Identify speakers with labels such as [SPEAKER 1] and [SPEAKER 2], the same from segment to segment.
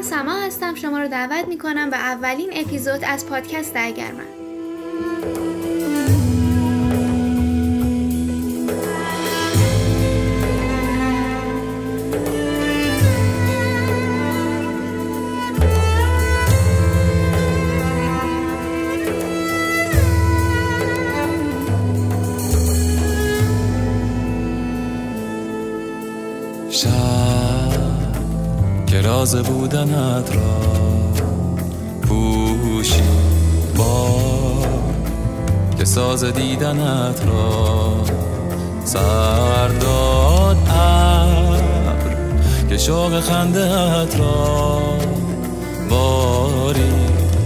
[SPEAKER 1] من سما هستم. شما رو دعوت می کنم به اولین اپیزود از پادکست درگرمن
[SPEAKER 2] راز بودنت را پوشی. با که ساز دیدنت را سرداد ابر که شوق خندهت را باری.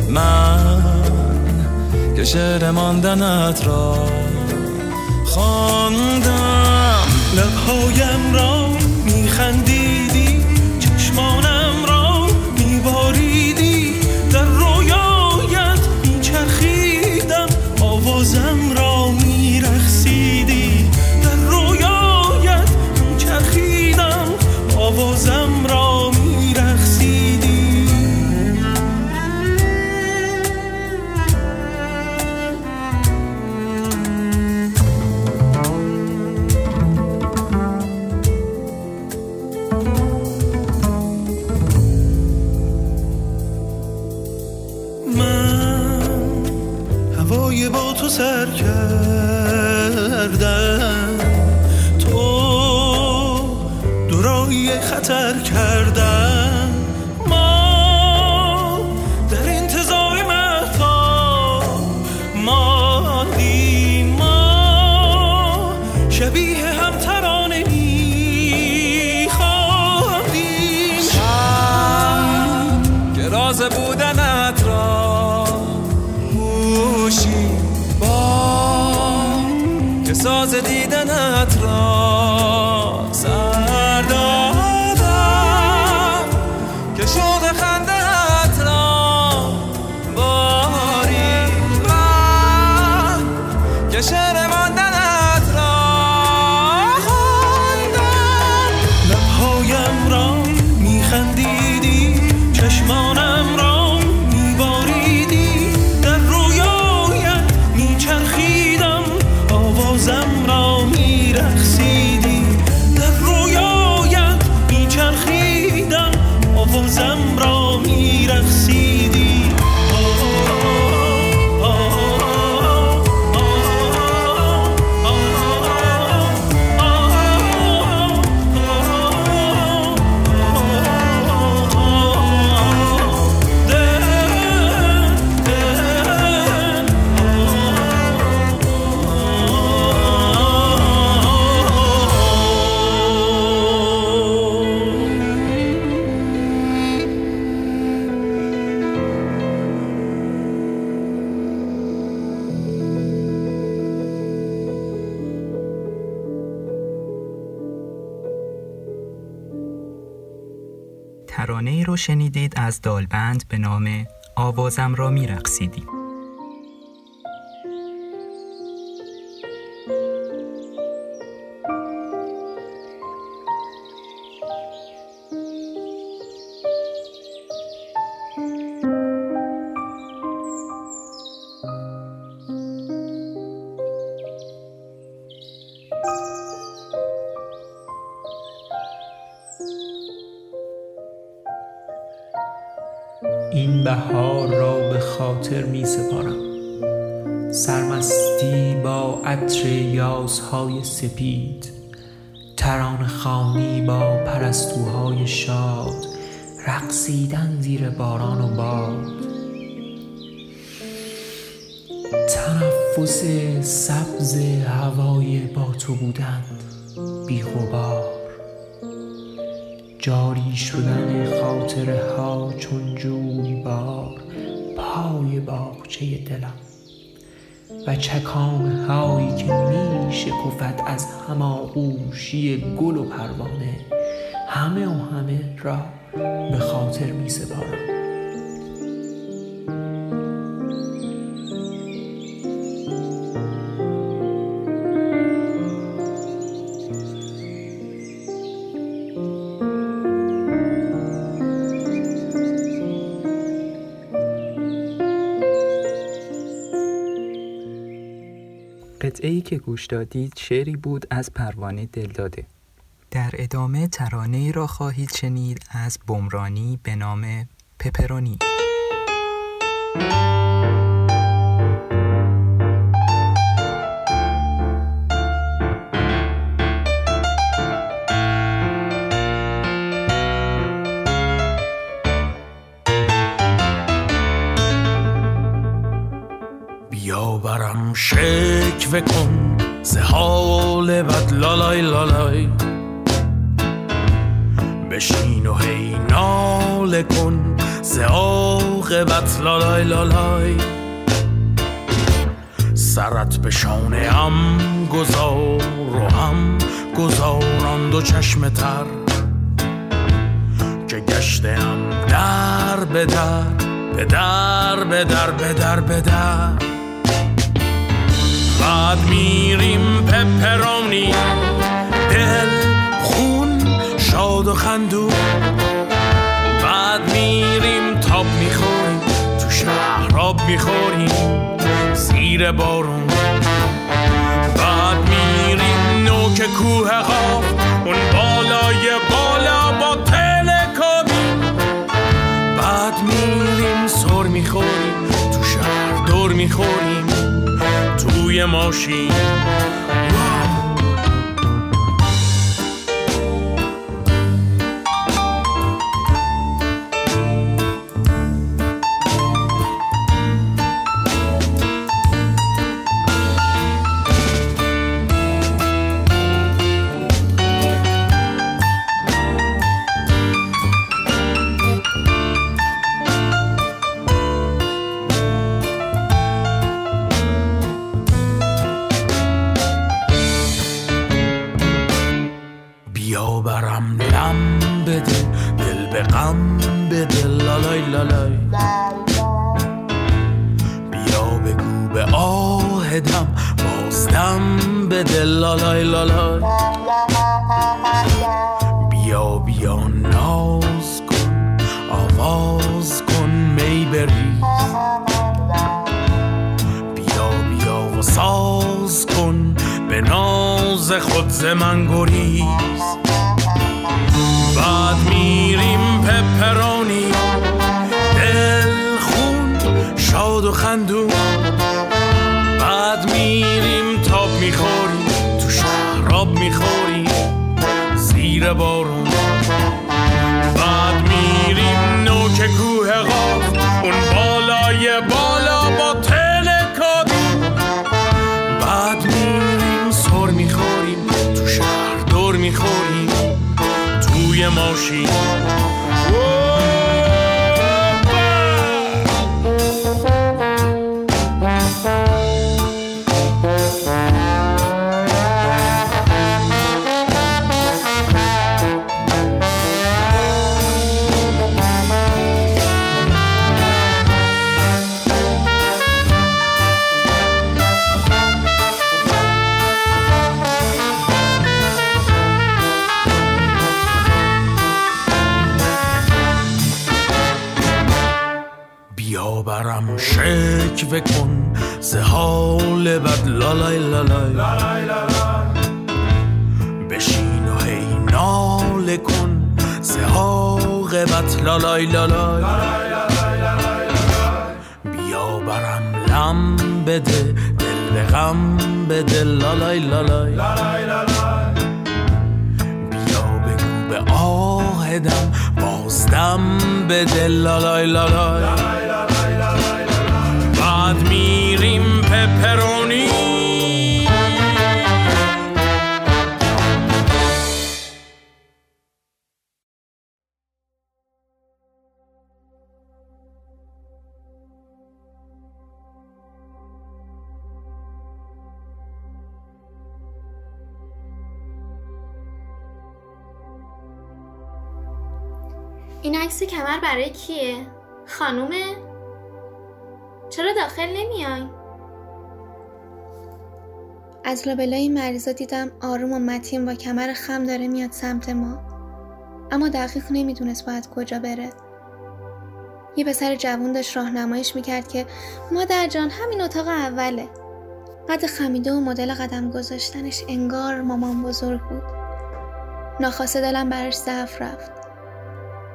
[SPEAKER 2] من که شعر ماندنت را خواندم. لبهایم را تو سر کردم ساز دیدنت را.
[SPEAKER 3] ترانه ای رو شنیدید از دالبند به نام آوازم را میرقصیدی
[SPEAKER 4] این بهار را به خاطر می سپارم. سرمستی با عطر یازهای سپید تران خانی با پرستوهای شاد رقصیدن زیر باران و باد. تنفس سبز هوای با تو بودن بی غبار جاری شدن خاطره ها چون جوی بار پای باغچه دلم و چکام هایی که می شکفت از هماغوشی گل و پروانه همه و همه را به خاطر می سپارم
[SPEAKER 3] قطعه ای که گوش دادید شعری بود از پروانه دلداده. در ادامه ترانه ای را خواهید شنید از بمرانی به نام پپرونی.
[SPEAKER 5] شکوه کن ز حال بد لالای لالای. بشین و هی ناله کن. ز عاقبت لالای لالای. سرت به شانه هم گذار و هم گذاران دو چشم تر. که گشتم در به در به در به در به در به در. بعد میریم پپرونی. دل خون شاد و خندون. بعد میریم تاب می‌خوریم تو شهر آب می‌خوریم زیر بارون. بعد میریم نوک کوه قاف اون بالای بالا با تلکابی بعد میریم سر می‌خوریم تو شهر دور می‌خوریم. Kuya Moshi بیا ناز کن آواز کن می بریز بیا بیا و ساز کن به ناز خود ز من گریز بعد میریم پپرونی دل خون شاد و خندون بعد میریم تاب می‌خوریم تو شهر آب می‌خوریم زیر بارون she برم شکوه کن ز حال بد لالای لالای. بشین و هی ناله کن ز عاقبت لالای لالای. بیا برم لم بده دل به غم بده لالای لالای. بیا بگو به آهدم بازدم بده لالای لالای.
[SPEAKER 1] عکس کمر برای کیه؟ خانومه؟ چرا داخل نمیای؟ از لابلای مریضا دیدم آروم و متین با کمر خم داره میاد سمت ما اما دقیق نمی‌دونست باید کجا بره یه پسر جوون داشت راهنماییش می‌کرد که مادر جان همین اتاق اوله قد خمیده و مدل قدم گذاشتنش انگار مامان بزرگ بود ناخواسته دلم براش ضعف رفت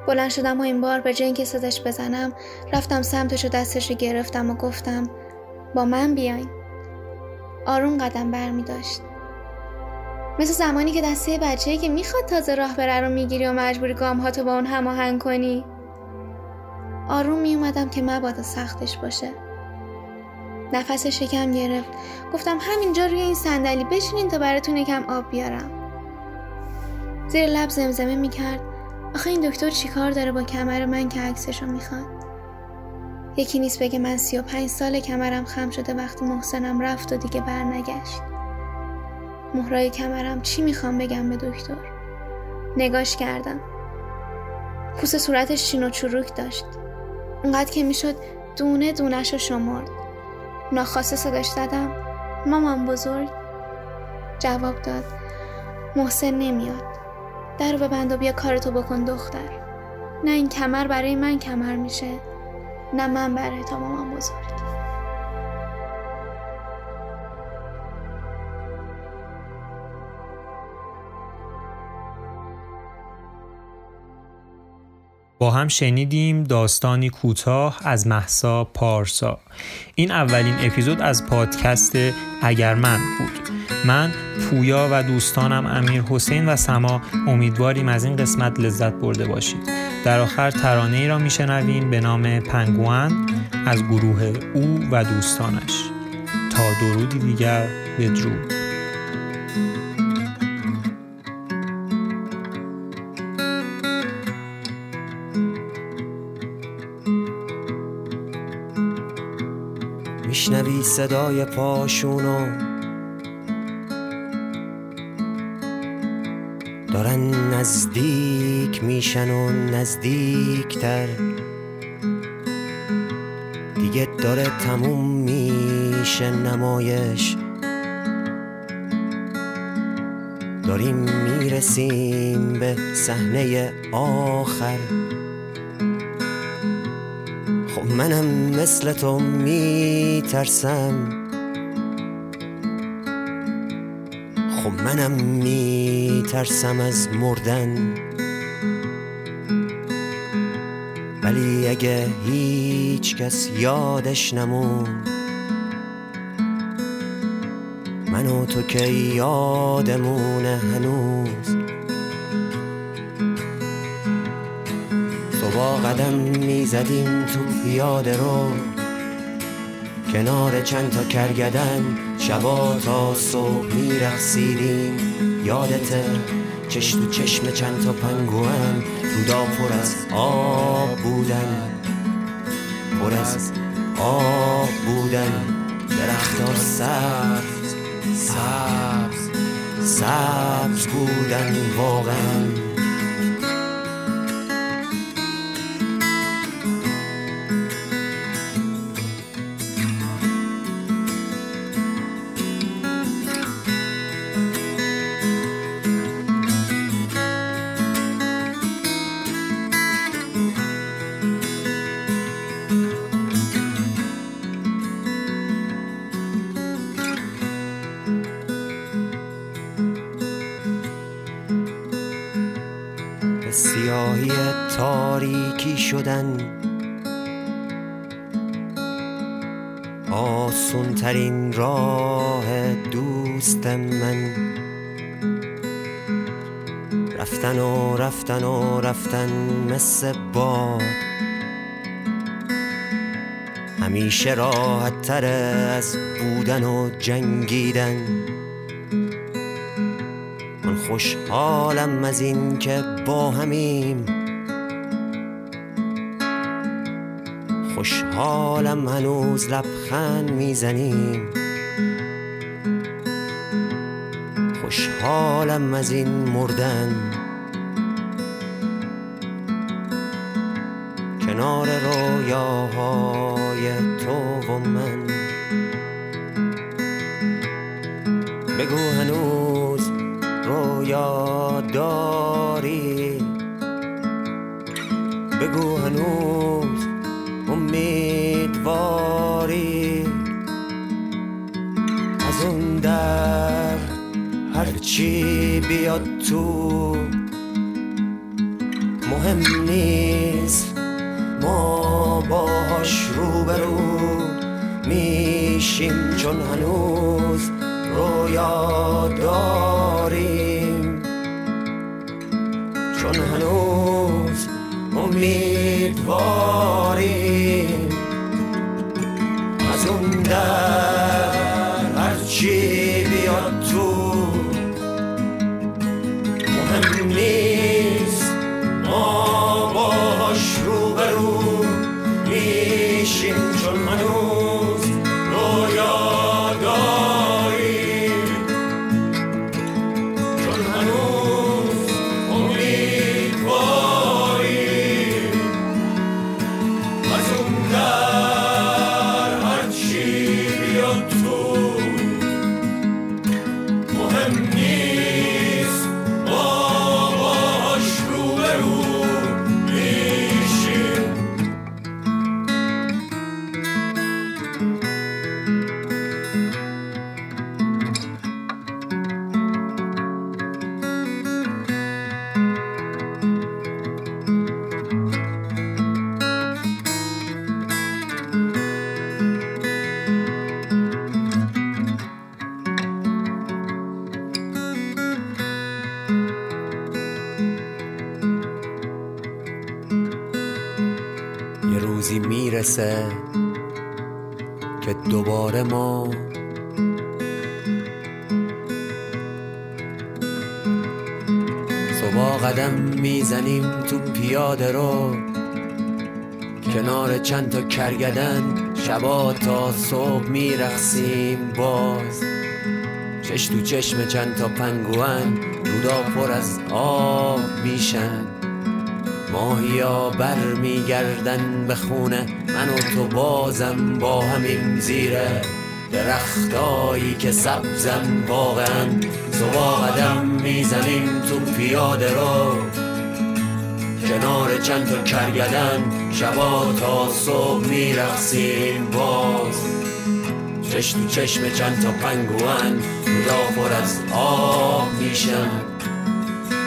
[SPEAKER 1] بلند شدم و این بار به اینکه صداش بزنم رفتم سمتش و دستش رو گرفتم و گفتم با من بیاین. آروم قدم بر می داشت مثل زمانی که دسته بچه‌ای که می‌خواد تازه راه بره رو می‌گیری و مجبوری گام تو با اون هماهنگ کنی. آروم می اومدم که مبادا سختش باشه. نفس شکم گرفت. گفتم همینجا روی این صندلی بشینین تا براتون یکم آب بیارم. زیر لب زمزمه می‌کرد. آخه این دکتر چیکار داره با کمر من که عکسشو می‌خواد؟ یکی نیست بگه من سی و پنج سال کمرم خم شده وقتی محسنم رفت و دیگه برنگشت. مهرای کمرم چی می‌خوام بگم به دکتر؟ نگاش کردم. پوست صورتش چین و چروک داشت. اونقدر که می‌شد دونه دونش رو شمرد. ناخواسته صداش زدم. مامان بزرگ؟ جواب داد. محسن نمیاد. در ببند و بیا کارتو بکن دختر. نه این کمر برای من کمر میشه نه من برای تا مامان بزرگ.
[SPEAKER 4] با هم شنیدیم داستانی کوتاه از محسا پارسا. این اولین اپیزود از پادکست اگر من بود. من پویا و دوستانم امیر حسین و سما امیدواریم از این قسمت لذت برده باشید. در آخر ترانه ای را میشنویم به نام پنگوان از گروه او و دوستانش. تا درودی دیگر بدرود.
[SPEAKER 6] صدای پاشونو. دارن نزدیک میشن و نزدیکتر. دیگه داره تموم میشه نمایش. داریم می‌رسیم به صحنه آخر. منم مثل تو میترسم. خب منم میترسم از مردن. ولی اگه هیچ کس یادش نمون من و تو که یادمونه هنوز. قدم می‌زدیم تو پیاده رو. کنار چند تا کرگدن شبا تا صبح میرقصیدیم. یادت چش تو چشم چند تا پنگوان رودا پر از آب بودن. پر از آب بودن. درختار سبز سبز سبز بودن واقعا. آسون ترین راه دوست من. رفتن و رفتن و رفتن مثل باد. همیشه راحت تر از بودن و جنگیدن. خوشحالم از این که با همیم. خوشحالم هنوز لبخند می‌زنیم. خوشحالم از این مردن. کنار رویاهای تو و من. بگو هنوز رویا داری؟ بگو هنوز هرچی بیاد تو مهم نیست. ما باهاش روبرو میشیم چون هنوز رویا داریم. چون هنوز امیدواریم. از اون در می‌رسه که دوباره ما صبح قدم می‌زنیم تو پیاده رو کنار چند تا کرگدن شبا تا صبح میرقصیم باز. چش تو چشم چند تا پنگوان رودا پر از آب میشن. ماهیا بر میگردن به خونه من و تو بازم با همین زیره درختایی که سبزن واقعا. صبح قدم می‌زنیم تو پیاده رو کنار چند تا کرگدن شبا تا صبح میرقصیم باز. چش تو چشم چند تا پنگوان رودا پر از آب میشن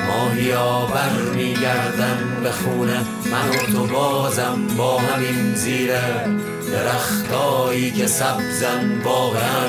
[SPEAKER 6] ماهیا بر میگردن به خونه. من و تو بازم با همین زیره درختایی که سبزن واقعا